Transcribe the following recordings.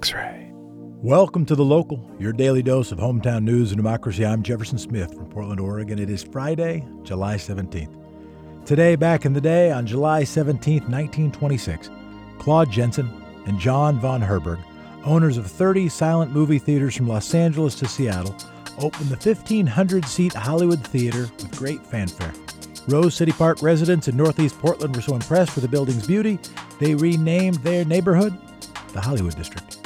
X ray. Welcome to The Local, your daily dose of hometown news and democracy. I'm Jefferson Smith from Portland, Oregon. It is Friday, July 17th. Today, back in the day, on July 17th, 1926, Claude Jensen and John von Herberg, owners of 30 silent movie theaters from Los Angeles to Seattle, opened the 1,500 seat Hollywood Theater with great fanfare. Rose City Park residents in Northeast Portland were so impressed with the building's beauty, they renamed their neighborhood the Hollywood District.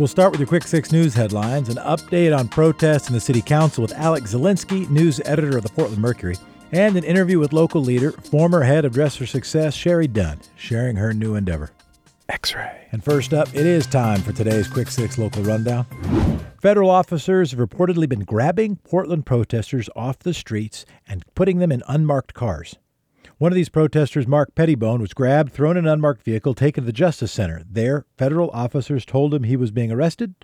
We'll start with your Quick Six News headlines an update on protests in the City Council with Alex Zielinski, news editor of the Portland Mercury, and an interview with local leader, former head of Dress for Success, Shari Dunn, sharing her new endeavor. X ray. And first up, it is time for today's Quick Six local rundown. Federal officers have reportedly been grabbing Portland protesters off the streets and putting them in unmarked cars. One of these protesters, Mark Pettibone, was grabbed, thrown in an unmarked vehicle, taken to the Justice Center. There, federal officers told him he was being arrested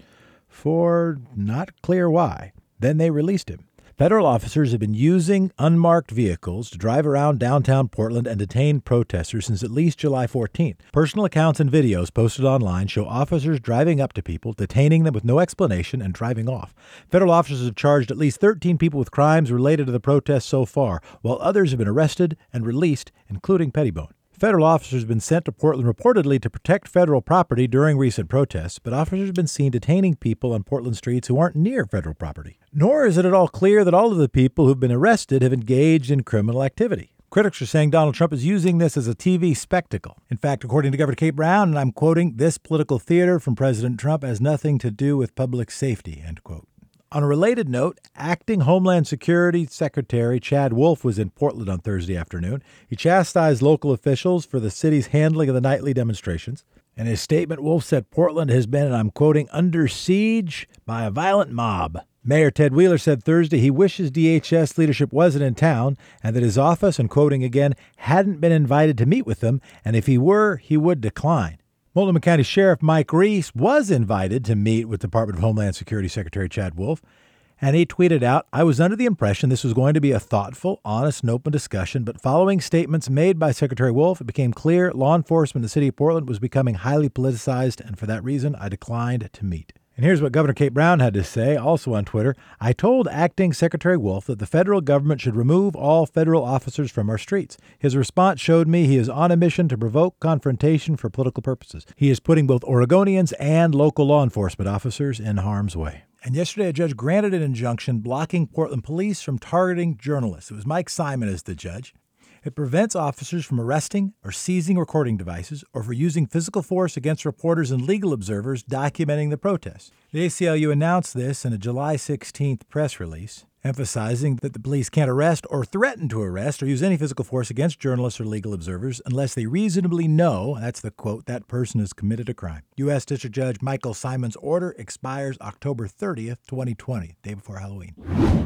for not clear why. Then they released him. Federal officers have been using unmarked vehicles to drive around downtown Portland and detain protesters since at least July 14th. Personal accounts and videos posted online show officers driving up to people, detaining them with no explanation, and driving off. Federal officers have charged at least 13 people with crimes related to the protests so far, while others have been arrested and released, including Pettibone. Federal officers have been sent to Portland reportedly to protect federal property during recent protests, but officers have been seen detaining people on Portland streets who aren't near federal property. Nor is it at all clear that all of the people who've been arrested have engaged in criminal activity. Critics are saying Donald Trump is using this as a TV spectacle. In fact, according to Governor Kate Brown, and I'm quoting, this political theater from President Trump has nothing to do with public safety, end quote. On a related note, acting Homeland Security Secretary Chad Wolf was in Portland on Thursday afternoon. He chastised local officials for the city's handling of the nightly demonstrations. In his statement, Wolf said Portland has been, and I'm quoting, under siege by a violent mob. Mayor Ted Wheeler said Thursday he wishes DHS leadership wasn't in town and that his office, and quoting again, hadn't been invited to meet with them, and if he were, he would decline. Multnomah County Sheriff Mike Reese was invited to meet with Department of Homeland Security Secretary Chad Wolf, and he tweeted out, I was under the impression this was going to be a thoughtful, honest, and open discussion, but following statements made by Secretary Wolf, it became clear law enforcement in the city of Portland was becoming highly politicized, and for that reason, I declined to meet. And here's what Governor Kate Brown had to say, also on Twitter. I told Acting Secretary Wolf that the federal government should remove all federal officers from our streets. His response showed me he is on a mission to provoke confrontation for political purposes. He is putting both Oregonians and local law enforcement officers in harm's way. And yesterday, a judge granted an injunction blocking Portland police from targeting journalists. It was Mike Simon as the judge. It prevents officers from arresting or seizing recording devices or for using physical force against reporters and legal observers documenting the protests. The ACLU announced this in a July 16th press release, emphasizing that the police can't arrest or threaten to arrest or use any physical force against journalists or legal observers unless they reasonably know, that's the quote, that person has committed a crime. U.S. District Judge Michael Simon's order expires October 30th, 2020, day before Halloween.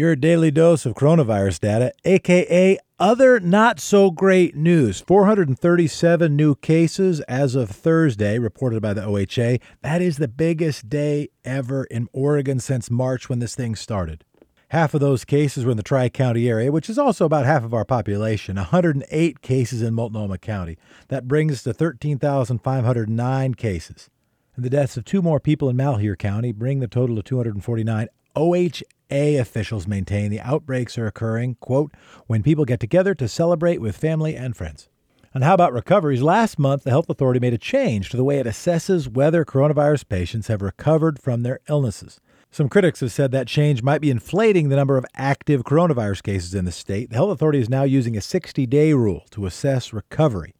Your daily dose of coronavirus data, aka other not so great news. 437 new cases as of Thursday, reported by the OHA. That is the biggest day ever in Oregon since March when this thing started. Half of those cases were in the Tri County area, which is also about half of our population. 108 cases in Multnomah County. That brings us to 13,509 cases. And the deaths of two more people in Malheur County bring the total to 249. OHA officials maintain the outbreaks are occurring, quote, when people get together to celebrate with family and friends. And how about recoveries? Last month, the health authority made a change to the way it assesses whether coronavirus patients have recovered from their illnesses. Some critics have said that change might be inflating the number of active coronavirus cases in the state. The health authority is now using a 60 day rule to assess recovery.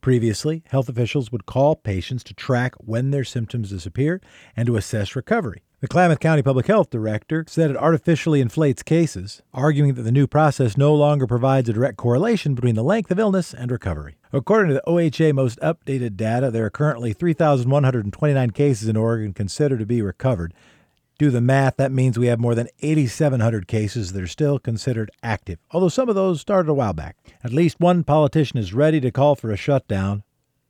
Previously, health officials would call patients to track when their symptoms disappear and to assess recovery. The Klamath County Public Health Director said it artificially inflates cases, arguing that the new process no longer provides a direct correlation between the length of illness and recovery. According to the OHA most updated data, there are currently 3,129 cases in Oregon considered to be recovered. Do the math, that means we have more than 8,700 cases that are still considered active, although some of those started a while back. At least one politician is ready to call for a shutdown.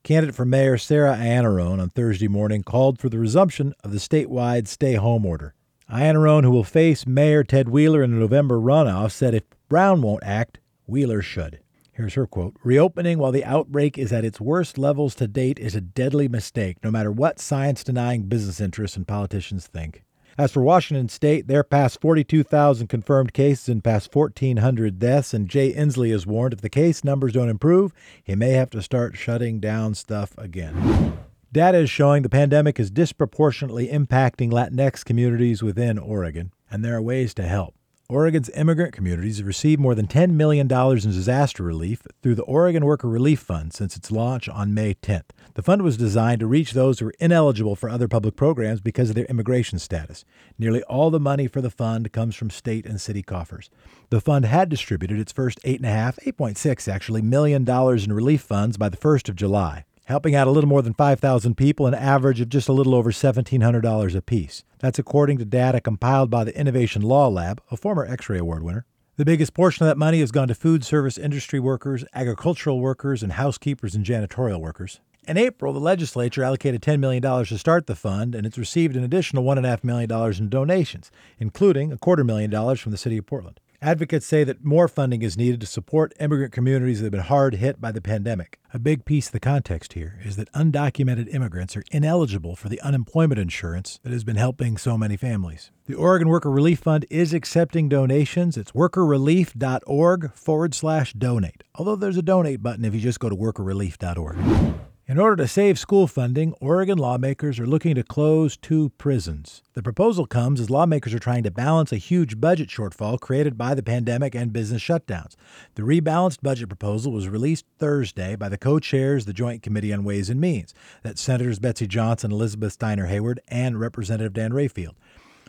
Candidate for mayor Sarah Iannarone on Thursday morning called for the resumption of the statewide stay home order. Iannarone, who will face Mayor Ted Wheeler in the November runoff, said if Brown won't act, Wheeler should. Here's her quote Reopening while the outbreak is at its worst levels to date is a deadly mistake, no matter what science denying business interests and politicians think. As for Washington State, they're past 42,000 confirmed cases and past 1,400 deaths, and Jay Inslee is warned if the case numbers don't improve, he may have to start shutting down stuff again. Data is showing the pandemic is disproportionately impacting Latinx communities within Oregon, and there are ways to help. Oregon's immigrant communities have received more than $10 million in disaster relief through the Oregon Worker Relief Fund since its launch on May 10th. The fund was designed to reach those who are ineligible for other public programs because of their immigration status. Nearly all the money for the fund comes from state and city coffers. The fund had distributed its first 8.5, 8.6 actually, million dollars in relief funds by the 1st of July helping out a little more than 5,000 people, an average of just a little over $1,700 apiece. That's according to data compiled by the Innovation Law Lab, a former X ray award winner. The biggest portion of that money has gone to food service industry workers, agricultural workers, and housekeepers and janitorial workers. In April, the legislature allocated $10 million to start the fund, and it's received an additional $1.5 million in donations, including a quarter million dollars from the city of Portland. Advocates say that more funding is needed to support immigrant communities that have been hard hit by the pandemic. A big piece of the context here is that undocumented immigrants are ineligible for the unemployment insurance that has been helping so many families. The Oregon Worker Relief Fund is accepting donations. It's workerrelief.org forward slash donate, although there's a donate button if you just go to workerrelief.org. In order to save school funding, Oregon lawmakers are looking to close two prisons. The proposal comes as lawmakers are trying to balance a huge budget shortfall created by the pandemic and business shutdowns. The rebalanced budget proposal was released Thursday by the co chairs of the Joint Committee on Ways and Means, that's Senators Betsy Johnson, Elizabeth Steiner Hayward, and Representative Dan Rayfield.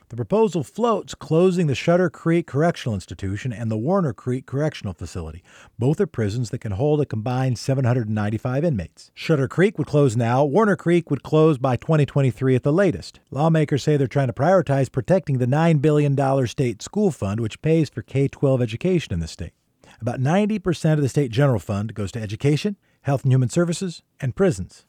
The proposal floats closing the Shutter Creek Correctional Institution and the Warner Creek Correctional Facility. Both are prisons that can hold a combined 795 inmates. Shutter Creek would close now, Warner Creek would close by 2023 at the latest. Lawmakers say they're trying to prioritize protecting the $9 billion state school fund, which pays for K 12 education in the state. About 90% of the state general fund goes to education, health and human services, and prisons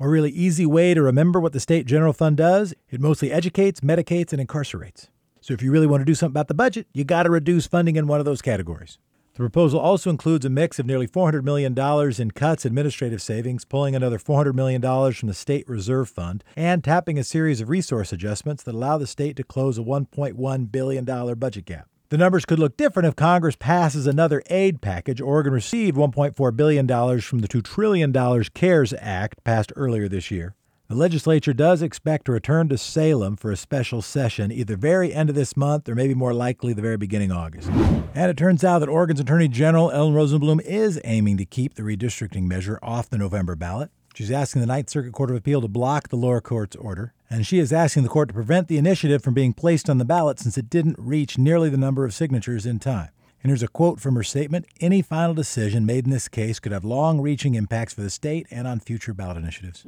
a really easy way to remember what the state general fund does, it mostly educates, medicates, and incarcerates. So if you really want to do something about the budget, you got to reduce funding in one of those categories. The proposal also includes a mix of nearly $400 million in cuts administrative savings, pulling another $400 million from the State Reserve Fund, and tapping a series of resource adjustments that allow the state to close a $1.1 billion budget gap. The numbers could look different if Congress passes another aid package. Oregon received $1.4 billion from the $2 trillion CARES Act passed earlier this year. The legislature does expect to return to Salem for a special session either very end of this month or maybe more likely the very beginning of August. And it turns out that Oregon's Attorney General Ellen Rosenblum is aiming to keep the redistricting measure off the November ballot. She's asking the Ninth Circuit Court of Appeal to block the lower court's order, and she is asking the court to prevent the initiative from being placed on the ballot since it didn't reach nearly the number of signatures in time. And here's a quote from her statement Any final decision made in this case could have long reaching impacts for the state and on future ballot initiatives.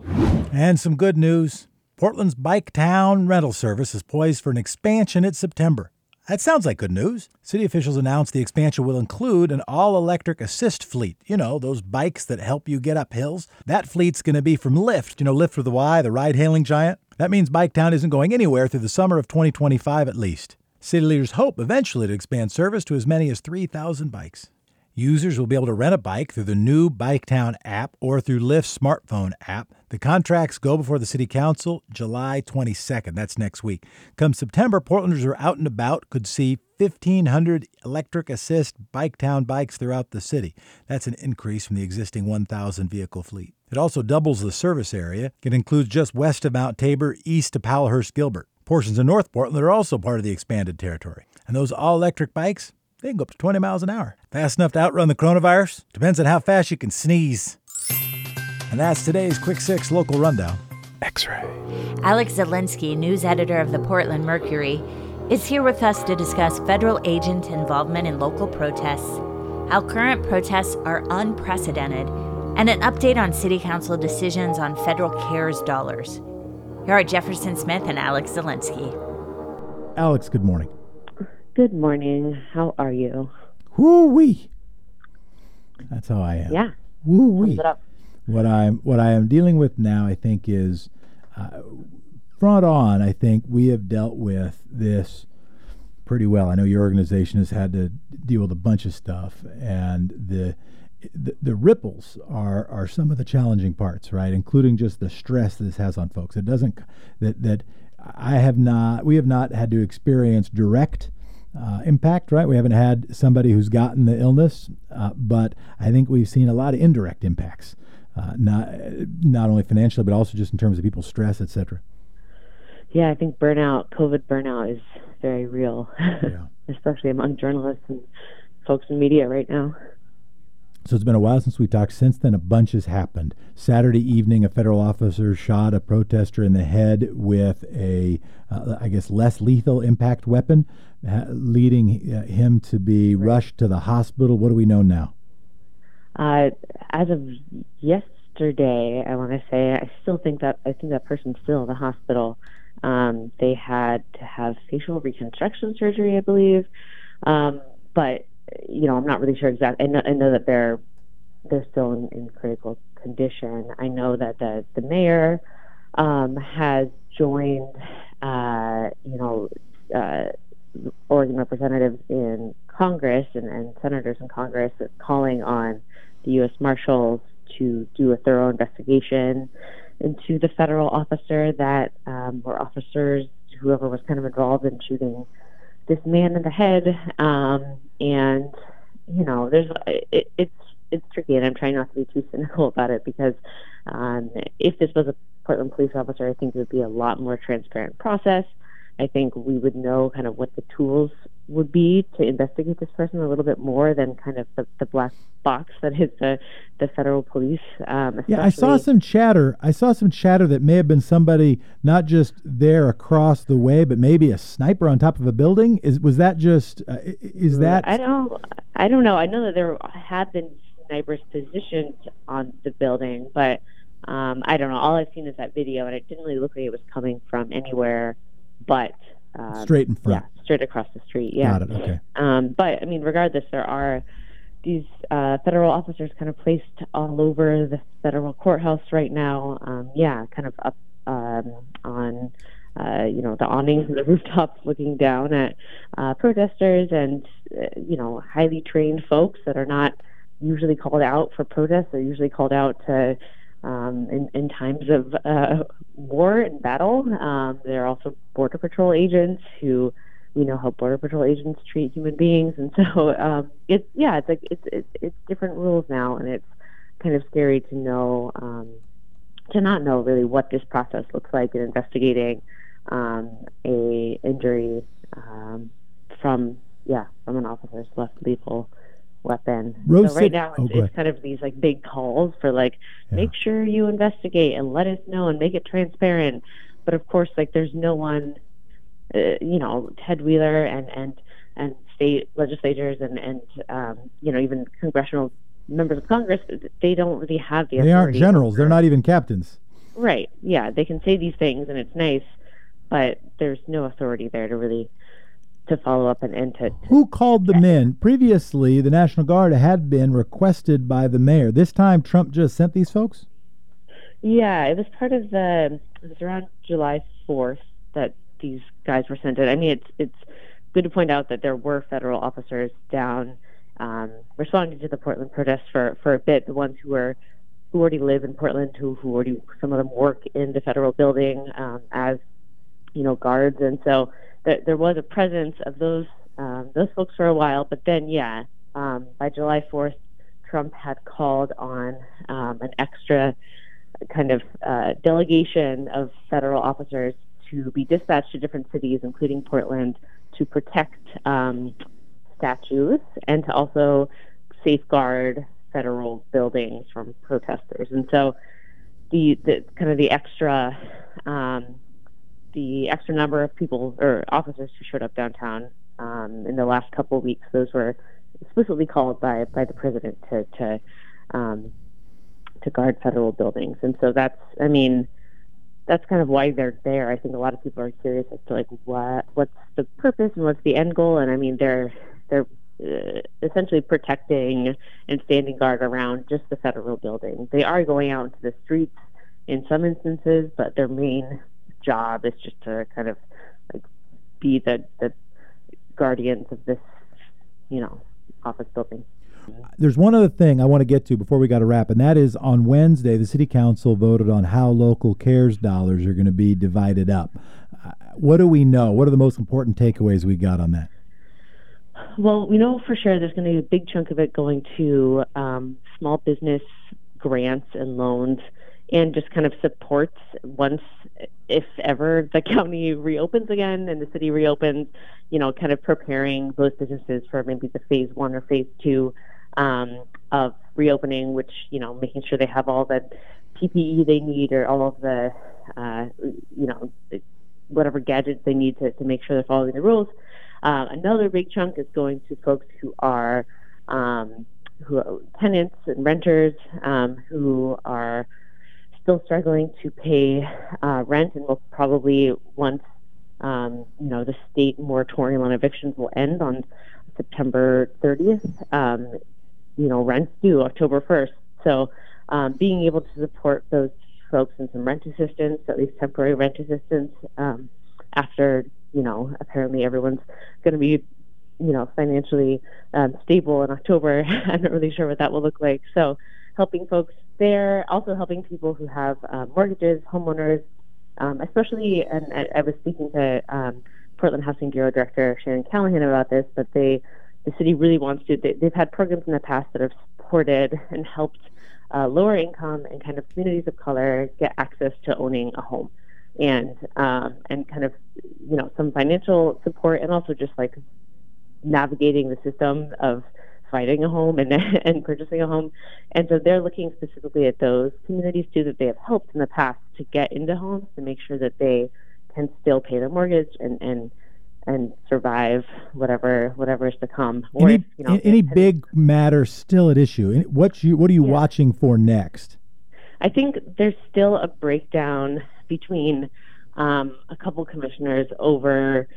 And some good news Portland's Biketown rental service is poised for an expansion in September. That sounds like good news. City officials announced the expansion will include an all electric assist fleet. You know, those bikes that help you get up hills. That fleet's going to be from Lyft, you know, Lyft with a Y, the ride hailing giant. That means Biketown isn't going anywhere through the summer of 2025 at least. City leaders hope eventually to expand service to as many as 3,000 bikes. Users will be able to rent a bike through the new Biketown app or through Lyft's smartphone app. The contracts go before the City Council July 22nd. That's next week. Come September, Portlanders who are out and about could see 1,500 electric assist Biketown bikes throughout the city. That's an increase from the existing 1,000 vehicle fleet. It also doubles the service area. It includes just west of Mount Tabor, east to Powellhurst Gilbert. Portions of North Portland are also part of the expanded territory. And those all electric bikes, they can go up to 20 miles an hour. Fast enough to outrun the coronavirus? Depends on how fast you can sneeze. And that's today's Quick Six local rundown. X ray. Alex Zielinski, news editor of the Portland Mercury, is here with us to discuss federal agent involvement in local protests, how current protests are unprecedented, and an update on City Council decisions on federal CARES dollars. Here are Jefferson Smith and Alex Zielinski. Alex, good morning. Good morning. How are you? Woo wee. That's how I am. Yeah. Woo wee. What I'm what I am dealing with now, I think, is uh, front on. I think we have dealt with this pretty well. I know your organization has had to deal with a bunch of stuff, and the the, the ripples are are some of the challenging parts, right? Including just the stress this has on folks. It doesn't that that I have not we have not had to experience direct uh, impact, right? We haven't had somebody who's gotten the illness, uh, but I think we've seen a lot of indirect impacts, uh, not not only financially but also just in terms of people's stress, et cetera. Yeah, I think burnout, COVID burnout, is very real, yeah. especially among journalists and folks in media right now. So it's been a while since we talked. Since then, a bunch has happened. Saturday evening, a federal officer shot a protester in the head with a, uh, I guess, less lethal impact weapon, uh, leading uh, him to be rushed to the hospital. What do we know now? Uh, as of yesterday, I want to say, I still think that I think that person's still in the hospital. Um, they had to have facial reconstruction surgery, I believe, um, but you know, I'm not really sure exactly. I know, I know that they're they're still in, in critical condition. I know that the the mayor um, has joined, uh, you know, uh, Oregon representatives in Congress and, and senators in Congress calling on the U.S. Marshals to do a thorough investigation into the federal officer that um, or officers, whoever was kind of involved in shooting this man in the head. Um, and you know, there's it, it's it's tricky, and I'm trying not to be too cynical about it because um, if this was a Portland police officer, I think it would be a lot more transparent process. I think we would know kind of what the tools would be to investigate this person a little bit more than kind of the, the black box that is the the federal police. Um, yeah, I saw some chatter. I saw some chatter that may have been somebody not just there across the way, but maybe a sniper on top of a building. Is was that just? Uh, is that? I don't. I don't know. I know that there have been snipers positioned on the building, but um, I don't know. All I've seen is that video, and it didn't really look like it was coming from anywhere but um, straight in front. Yeah, straight across the street. Yeah. Got it. Okay. Um, but I mean, regardless, there are these uh, federal officers kind of placed all over the federal courthouse right now. Um, yeah, kind of up um, on. Uh, you know, the awnings and the rooftops looking down at uh, protesters and, uh, you know, highly trained folks that are not usually called out for protests. They're usually called out to um, in, in, times of uh, war and battle. Um, there are also border patrol agents who we know how border patrol agents treat human beings, and so um, it's yeah, it's like it's, it's it's different rules now, and it's kind of scary to know um, to not know really what this process looks like in investigating um, a injury um, from yeah from an officer's left lethal weapon. Rose so right now it's, oh, it's, kind of these like big calls for like yeah. make sure you investigate and let us know and make it transparent. But of course, like there's no one, uh, you know, Ted Wheeler and and and state legislators and and um, you know even congressional members of Congress, they don't really have the. They aren't generals. They're not even captains. Right. Yeah, they can say these things and it's nice, but there's no authority there to really to follow up and, and to, to Who called the men? Previously, the National Guard had been requested by the mayor. This time, Trump just sent these folks? Yeah, it was part of the, it was around July 4th that these guys were sent in. I mean, it's, it's good to point out that there were federal officers down um, responding to the Portland protests for, for a bit, the ones who were who already live in Portland, who, who already, some of them work in the federal building um, as, you know, guards. And so there, was a presence of those um, those folks for a while, but then yeah, um, by July 4th, Trump had called on um, an extra kind of uh, delegation of federal officers to be dispatched to different cities, including Portland, to protect um, statues and to also safeguard federal buildings from protesters. And so, the, the kind of the extra um, the extra number of people or officers who showed up downtown um, in the last couple of weeks, those were explicitly called by by the president to to um, to guard federal buildings, and so that's I mean that's kind of why they're there. I think a lot of people are curious as to like what what's the purpose and what's the end goal, and I mean they're they're uh, essentially protecting and standing guard around just the federal building. They are going out into the streets in some instances, but their main job is just to kind of like be the the guardians of this, you know, office building. There's one other thing I want to get to before we got to wrap, and that is on Wednesday, the City Council voted on how local CARES dollars are going to be divided up. Uh, what do we know? What are the most important takeaways we got on that? Well, we know for sure there's going to be a big chunk of it going to um, small business grants and loans and just kind of supports once, if ever, the county reopens again and the city reopens, you know, kind of preparing those businesses for maybe the phase one or phase two um, of reopening, which, you know, making sure they have all the PPE they need or all of the, uh, you know, whatever gadgets they need to, to make sure they're following the rules. Uh, another big chunk is going to folks who are um, who are tenants and renters um, who are still struggling to pay uh, rent and will probably once um, you know the state moratorium on evictions will end on September 30th. Um, you know, rent's due October 1st. So um, being able to support those folks in some rent assistance, at least temporary rent assistance, um, after you know apparently everyone's going to be you know financially um, stable in October. I'm not really sure what that will look like. So helping folks there, also helping people who have uh, mortgages, homeowners, um, especially. And I, I, was speaking to um, Portland Housing Bureau Director Shannon Callahan about this, but they the city really wants to. They, have had programs in the past that have supported and helped uh, lower income and kind of communities of color get access to owning a home and um, and kind of you know some financial support and also just like navigating the system of finding a home and and purchasing a home. And so they're looking specifically at those communities too that they have helped in the past to get into homes to make sure that they can still pay their mortgage and and and survive whatever whatever is to come. Or any, if, you know, any big matter still at issue. What you what are you yeah. watching for next? I think there's still a breakdown between um, a couple commissioners over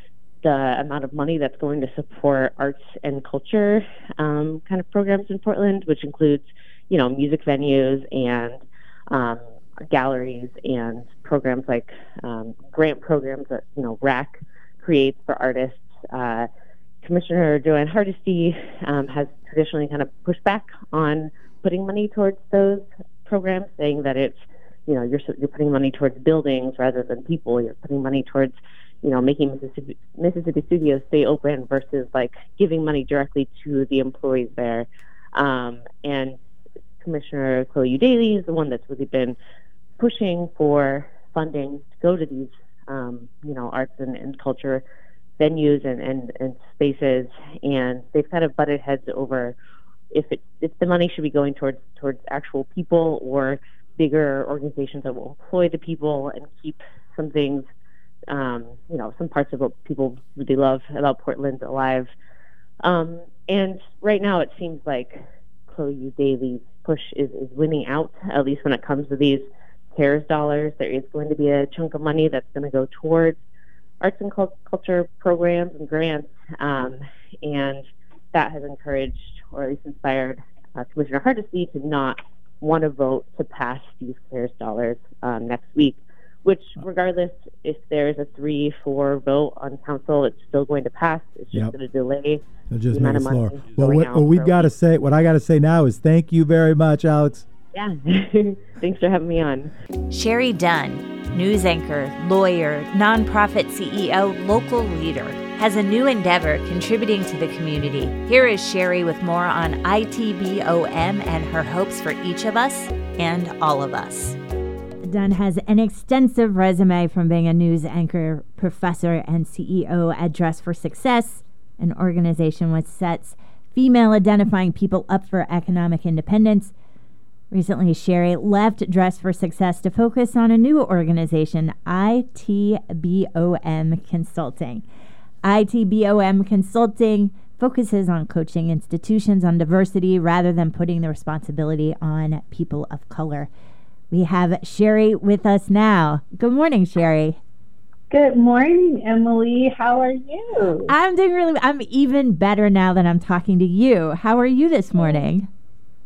the amount of money that's going to support arts and culture um, kind of programs in Portland, which includes, you know, music venues and um, galleries and programs like um, grant programs that you know RAC creates for artists. Uh, Commissioner Jo Ann Hardesty um, has traditionally kind of pushed back on putting money towards those programs, saying that it's you know you're you're putting money towards buildings rather than people. You're putting money towards you know, making Mississippi, Mississippi Studios stay open versus like giving money directly to the employees there. Um, and Commissioner Chloe Eudaly is the one that's really been pushing for funding to go to these, um, you know, arts and, and culture venues and, and, and spaces. And they've kind of butted heads over if it if the money should be going towards towards actual people or bigger organizations that will employ the people and keep some things um, you know, some parts of what people really love about Portland alive. Um, and right now, it seems like Chloe Eudaly's push is, is winning out, at least when it comes to these CARES dollars. There is going to be a chunk of money that's going to go towards arts and culture programs and grants. Um, and that has encouraged, or at least inspired, uh, Commissioner Hardesty to not want to vote to pass these CARES dollars um, next week which regardless if there's a three four vote on council it's still going to pass it's just yep. going to delay They'll just the amount of money well what, what we've got to say what i got to say now is thank you very much alex yeah thanks for having me on shari dunn news anchor lawyer nonprofit ceo local leader has a new endeavor contributing to the community. Here is Shari with more on ITBOM and her hopes for each of us and all of us. Dunn has an extensive resume from being a news anchor, professor, and CEO at Dress for Success, an organization which sets female identifying people up for economic independence. Recently, Shari left Dress for Success to focus on a new organization, ITBOM Consulting. ITBOM Consulting focuses on coaching institutions on diversity rather than putting the responsibility on people of color. We have Shari with us now. Good morning, Shari. Good morning, Emily. How are you? I'm doing really I'm even better now that I'm talking to you. How are you this morning?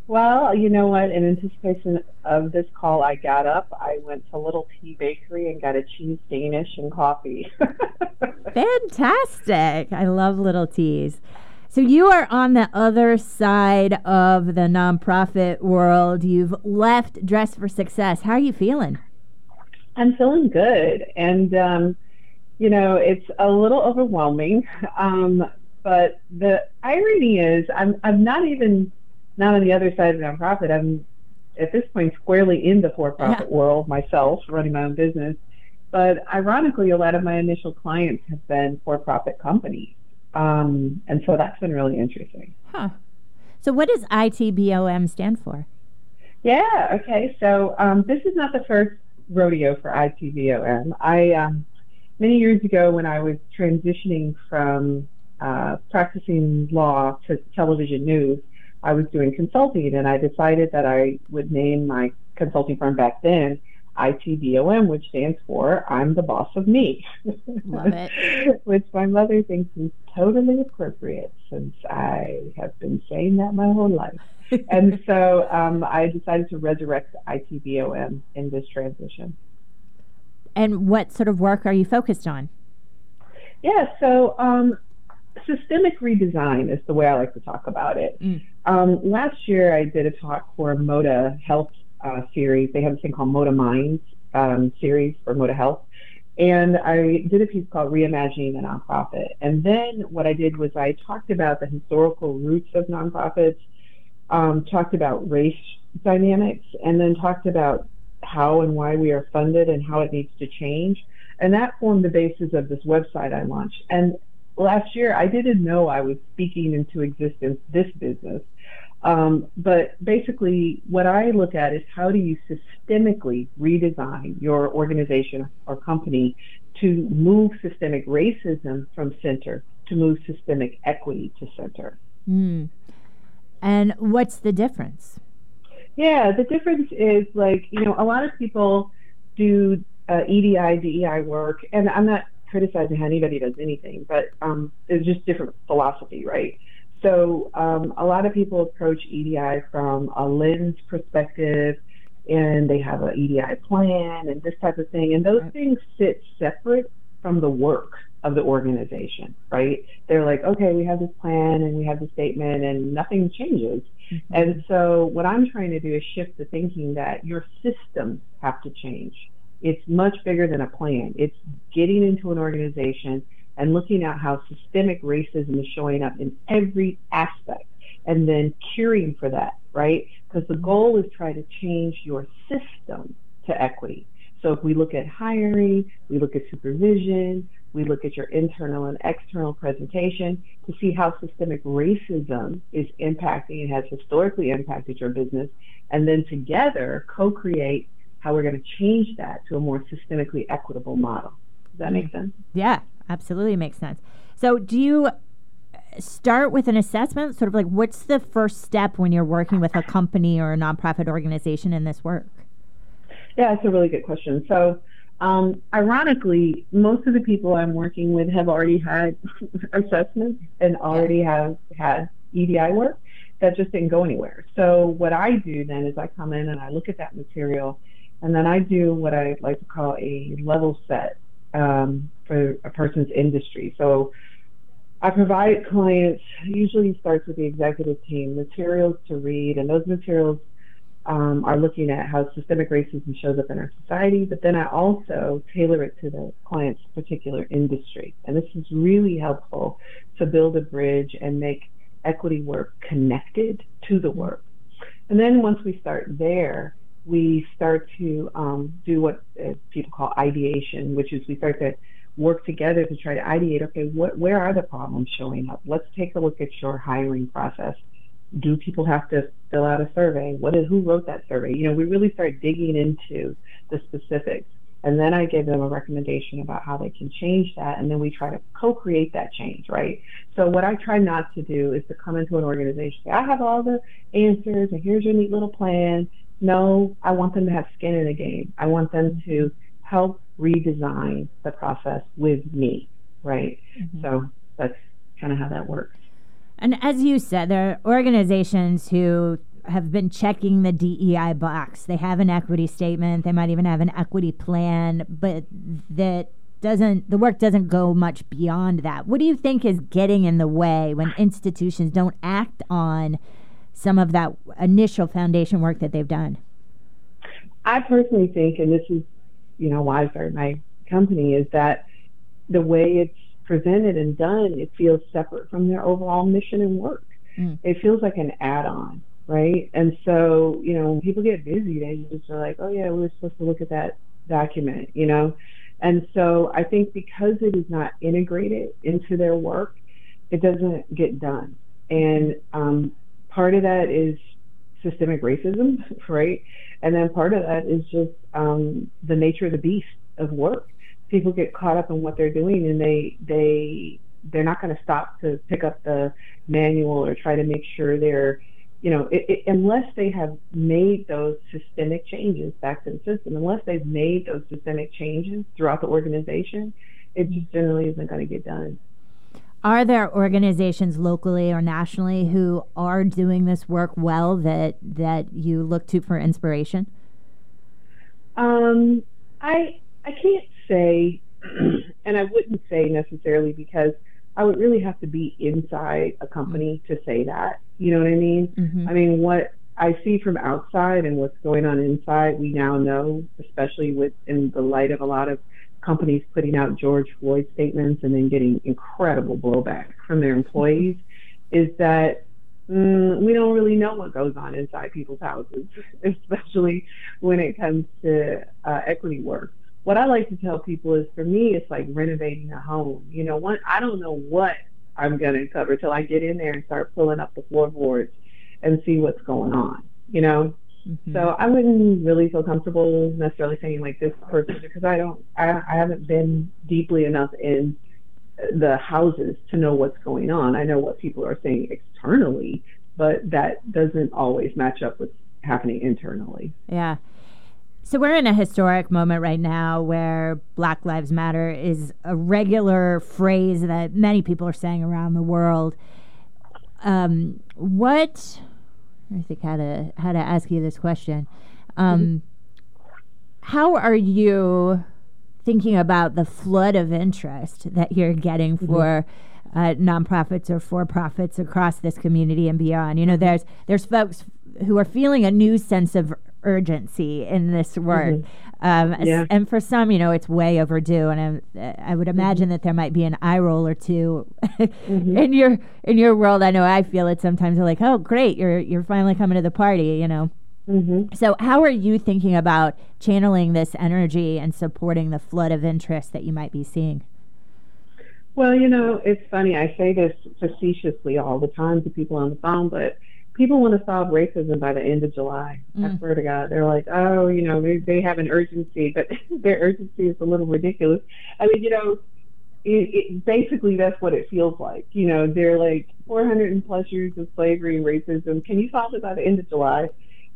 Well, you know what? In anticipation of this call, I got up. I went to Little Tea Bakery and got a cheese Danish and coffee. Fantastic. I love Little Teas. So you are on the other side of the nonprofit world. You've left Dress for Success. How are you feeling? I'm feeling good. And, um, you know, it's a little overwhelming. Um, but the irony is, I'm, I'm not even not on the other side of the nonprofit. I'm at this point squarely in the for-profit yeah. world myself, running my own business. But ironically, a lot of my initial clients have been for-profit companies, um, and so that's been really interesting. Huh. So, what does ITBOM stand for? Yeah. Okay. So um, this is not the first rodeo for ITBOM. I um, many years ago, when I was transitioning from uh, practicing law to television news, I was doing consulting, and I decided that I would name my consulting firm back then ITBOM, which stands for I'm the Boss of Me. Love it. which my mother thinks is totally appropriate since I have been saying that my whole life. and so um, I decided to resurrect ITBOM in this transition. And what sort of work are you focused on? Yeah, so um, systemic redesign is the way I like to talk about it. Mm. Um, last year, I did a talk for Moda Health uh, series. They have a thing called Moda Minds um, series for Moda Health. And I did a piece called Reimagining the Nonprofit. And then what I did was I talked about the historical roots of nonprofits, um, talked about race dynamics, and then talked about how and why we are funded and how it needs to change. And that formed the basis of this website I launched. And last year, I didn't know I was speaking into existence this business. Um, but basically, what I look at is how do you systemically redesign your organization or company to move systemic racism from center to move systemic equity to center. Mm. And what's the difference? Yeah, the difference is like, you know, a lot of people do uh, EDI, DEI work, and I'm not criticizing how anybody does anything, but um, it's just different philosophy, right? So um, a lot of people approach EDI from a lens perspective, and they have an EDI plan and this type of thing, and those things sit separate from the work of the organization, right? They're like, okay, we have this plan and we have the statement, and nothing changes. Mm-hmm. And so what I'm trying to do is shift the thinking that your systems have to change it's much bigger than a plan. It's getting into an organization and looking at how systemic racism is showing up in every aspect and then curing for that, right? Because the goal is try to change your system to equity. So if we look at hiring, we look at supervision, we look at your internal and external presentation to see how systemic racism is impacting and has historically impacted your business, and then together co-create how we're going to change that to a more systemically equitable model. Does that make sense? Yeah, absolutely makes sense. So, do you start with an assessment? Sort of like, what's the first step when you're working with a company or a nonprofit organization in this work? Yeah, it's a really good question. So, um, ironically, most of the people I'm working with have already had assessments and already have had EDI work that just didn't go anywhere. So, what I do then is I come in and I look at that material and then I do what I like to call a level set um, for a person's industry. So I provide clients, usually starts with the executive team, materials to read, and those materials um, are looking at how systemic racism shows up in our society, but then I also tailor it to the client's particular industry. And this is really helpful to build a bridge and make equity work connected to the work. And then once we start there, we start to um, do what uh, people call ideation, which is we start to work together to try to ideate. Okay, what, where are the problems showing up? Let's take a look at your hiring process. Do people have to fill out a survey? What is who wrote that survey? You know, we really start digging into the specifics, and then I give them a recommendation about how they can change that, and then we try to co-create that change, right? So what I try not to do is to come into an organization, say, I have all the answers, and here's your neat little plan, no, I want them to have skin in the game. I want them to help redesign the process with me, right? Mm-hmm. So that's kind of how that works. And as you said, there are organizations who have been checking the DEI box. They have an equity statement, they might even have an equity plan, but that doesn't the work doesn't go much beyond that. What do you think is getting in the way when institutions don't act on some of that initial foundation work that they've done? I personally think, and this is, you know, why I started my company, is that the way it's presented and done, it feels separate from their overall mission and work. Mm. It feels like an add-on, right? And so, you know, when people get busy, they just are like, oh yeah, we were supposed to look at that document, you know. And so I think because it is not integrated into their work, it doesn't get done. And um, part of that is systemic racism, right? And then part of that is just um, the nature of the beast of work. People get caught up in what they're doing, and they they they're not going to stop to pick up the manual or try to make sure they're you know, it, it, unless they have made those systemic changes back to the system, unless they've made those systemic changes throughout the organization, it just generally isn't going to get done. Are there organizations locally or nationally who are doing this work well that that you look to for inspiration? Um, I I can't say, and I wouldn't say necessarily because I would really have to be inside a company to say that. You know what I mean? Mm-hmm. I mean, what I see from outside and what's going on inside, we now know, especially with in the light of a lot of companies putting out George Floyd statements and then getting incredible blowback from their employees, is that mm, we don't really know what goes on inside people's houses, especially when it comes to uh, equity work what I like to tell people is for me, it's like renovating a home. You know, one, I don't know what I'm going to cover till I get in there and start pulling up the floorboards and see what's going on, you know? Mm-hmm. So I wouldn't really feel comfortable necessarily saying like this person because I don't, I, I haven't been deeply enough in the houses to know what's going on. I know what people are saying externally, but that doesn't always match up with happening internally. Yeah. So we're in a historic moment right now where Black Lives Matter is a regular phrase that many people are saying around the world. Um, what I think how to how to ask you this question. Um, mm-hmm. How are you thinking about the flood of interest that you're getting mm-hmm. for uh, nonprofits or for profits across this community and beyond? You know, mm-hmm. there's there's folks who are feeling a new sense of urgency in this work. Mm-hmm. Um, yeah. And for some, you know, it's way overdue. And I, I would imagine mm-hmm. that there might be an eye roll or 2 mm-hmm. in your in your world. I know I feel it sometimes. Like, oh, great, you're you're finally coming to the party. You know. Mm-hmm. So, how are you thinking about channeling this energy and supporting the flood of interest that you might be seeing? Well, you know, it's funny. I say this facetiously all the time to people on the phone, but people want to solve racism by the end of July. Mm. I swear to God, they're like, oh, you know, they, they have an urgency, but their urgency is a little ridiculous. I mean, you know, it, it, basically that's what it feels like. You know, they're like 400 and plus years of slavery and racism. Can you solve it by the end of July?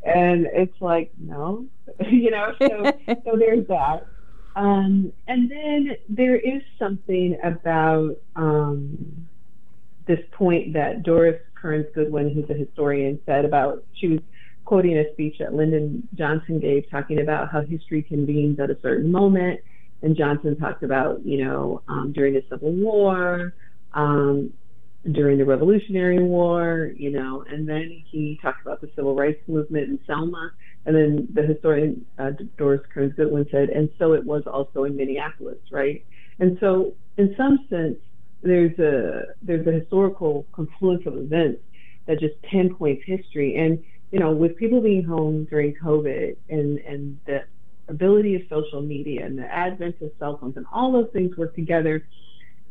And it's like, no, you know. So, so there's that. Um, and then there is something about um, this point that Doris Kearns Goodwin, who's a historian, said about she was quoting a speech that Lyndon Johnson gave, talking about how history convenes at a certain moment. And Johnson talked about, you know, um, during the Civil War, um, during the Revolutionary War, you know, and then he talked about the Civil Rights Movement in Selma. And then the historian uh, Doris Kearns Goodwin said, and so it was also in Minneapolis, right? And so, in some sense, there's a there's a historical confluence of events that just pinpoints history. And you know, with people being home during COVID and and the ability of social media and the advent of cell phones and all those things work together,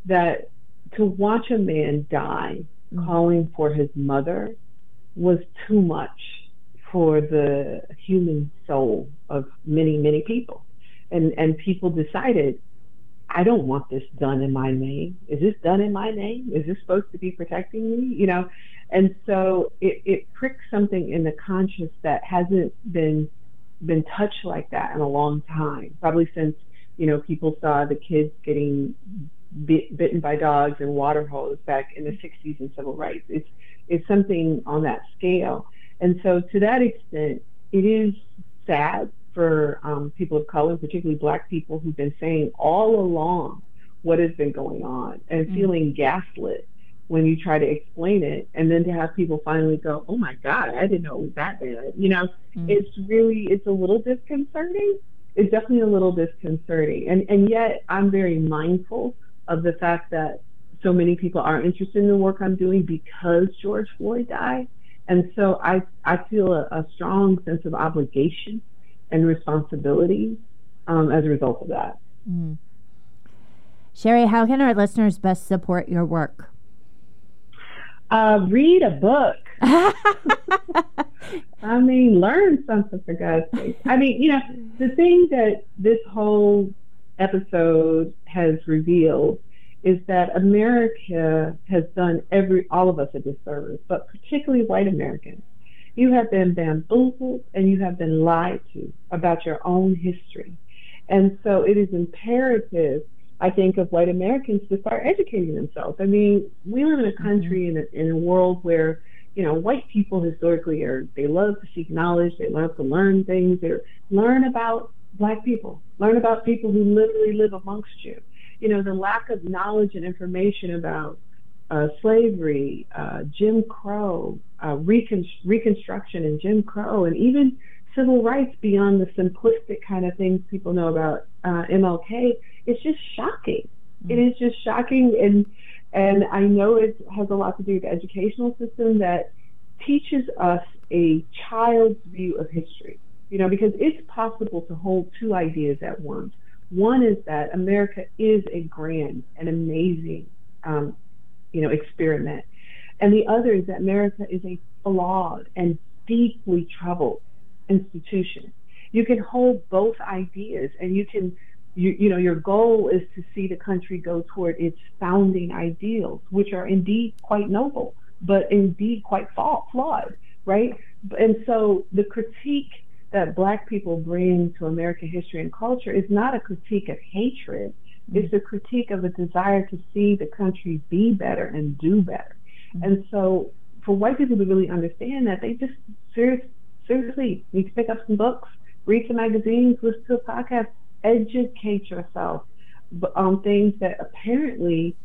that to watch a man die mm-hmm. calling for his mother was too much for the human soul of many many people and and people decided I don't want this done in my name. Is this done in my name? Is this supposed to be protecting me? You know, and so it, it pricks something in the conscience that hasn't been been touched like that in a long time. Probably since you know people saw the kids getting bit, bitten by dogs and water hose back in the 60s and civil rights. It's it's something on that scale, and so to that extent, it is sad for um, people of color, particularly Black people, who've been saying all along what has been going on and mm-hmm. feeling gaslit when you try to explain it, and then to have people finally go, "Oh my God, I didn't know it was that bad." You know, mm-hmm. it's really it's a little disconcerting. It's definitely a little disconcerting, and and yet I'm very mindful of the fact that so many people are interested in the work I'm doing because George Floyd died, and so I I feel a, a strong sense of obligation and responsibility um, as a result of that. Mm. Shari, how can our listeners best support your work? Uh, read a book. I mean, learn something for God's sake. I mean, you know, the thing that this whole episode has revealed is that America has done every all of us a disservice, but particularly white Americans. You have been bamboozled and you have been lied to about your own history. And so it is imperative I think of white Americans to start educating themselves. I mean, we live in a country mm-hmm. in, a, in a world where, you know, white people historically are, they love to seek knowledge, they love to learn things, they learn about black people, learn about people who literally live amongst you. You know, the lack of knowledge and information about uh, slavery, uh, Jim Crow, uh, recon- Reconstruction and Jim Crow, and even civil rights beyond the simplistic kind of things people know about uh, MLK it's just shocking. Mm-hmm. It is just shocking, and and I know it has a lot to do with the educational system that teaches us a child's view of history. You know, because it's possible to hold two ideas at once. One is that America is a grand and amazing, um, you know, experiment, and the other is that America is a flawed and deeply troubled institution. You can hold both ideas, and you can you, you know, your goal is to see the country go toward its founding ideals, which are indeed quite noble, but indeed quite flawed, right? And so the critique that Black people bring to American history and culture is not a critique of hatred. It's a critique of a desire to see the country be better and do better. Mm-hmm. And so for white people to really understand that, they just seriously, seriously need to pick up some books, read some magazines, listen to a podcast, educate yourself on things that apparently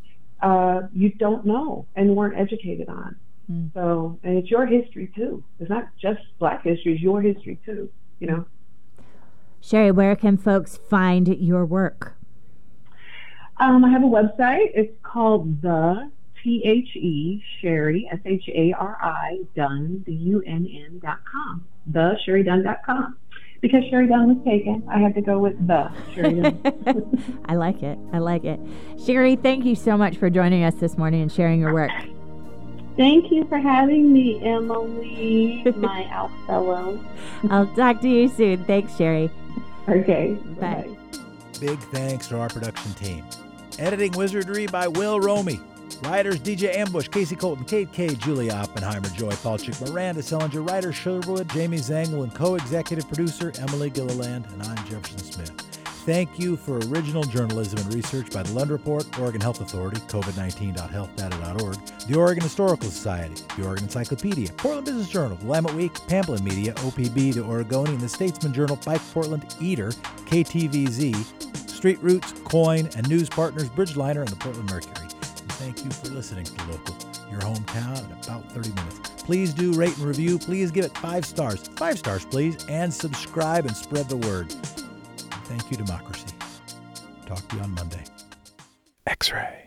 uh, you don't know and weren't educated on. Mm. So, and it's your history too. It's not just Black history; it's your history too. You know. Shari, where can folks find your work? Um, I have a website. It's called the T H E Shari S H A R I Dunn D U N N dot com. The Shari Dunn dot com because Shari Dunn was taken, I had to go with the Shari Dunn. I like it. I like it. Shari, thank you so much for joining us this morning and sharing your work. Thank you for having me, Emily, my out fellow. I'll talk to you soon. Thanks, Shari. Okay. Bye. Big thanks to our production team. Editing wizardry by Will Romy. Writers DJ Ambush, Casey Colton, Kate K, Julia Oppenheimer, Joy Palchik, Miranda Sellinger, writer Sherwood, Jamie Zangel, and co executive producer Emily Gilliland, and I'm Jefferson Smith. Thank you for original journalism and research by the Lund Report, Oregon Health Authority, COVID19.healthdata.org, the Oregon Historical Society, the Oregon Encyclopedia, Portland Business Journal, Willamette Week, Pamplin Media, OPB, the Oregonian, the Statesman Journal, Bike Portland, Eater, KTVZ, Street Roots, KOIN, and news partners Bridgeliner and the Portland Mercury thank you for listening to Local, your hometown in about 30 minutes. Please do rate and review. Please give it five stars. Five stars, please. And subscribe and spread the word. Thank you, democracy. Talk to you on Monday. X ray.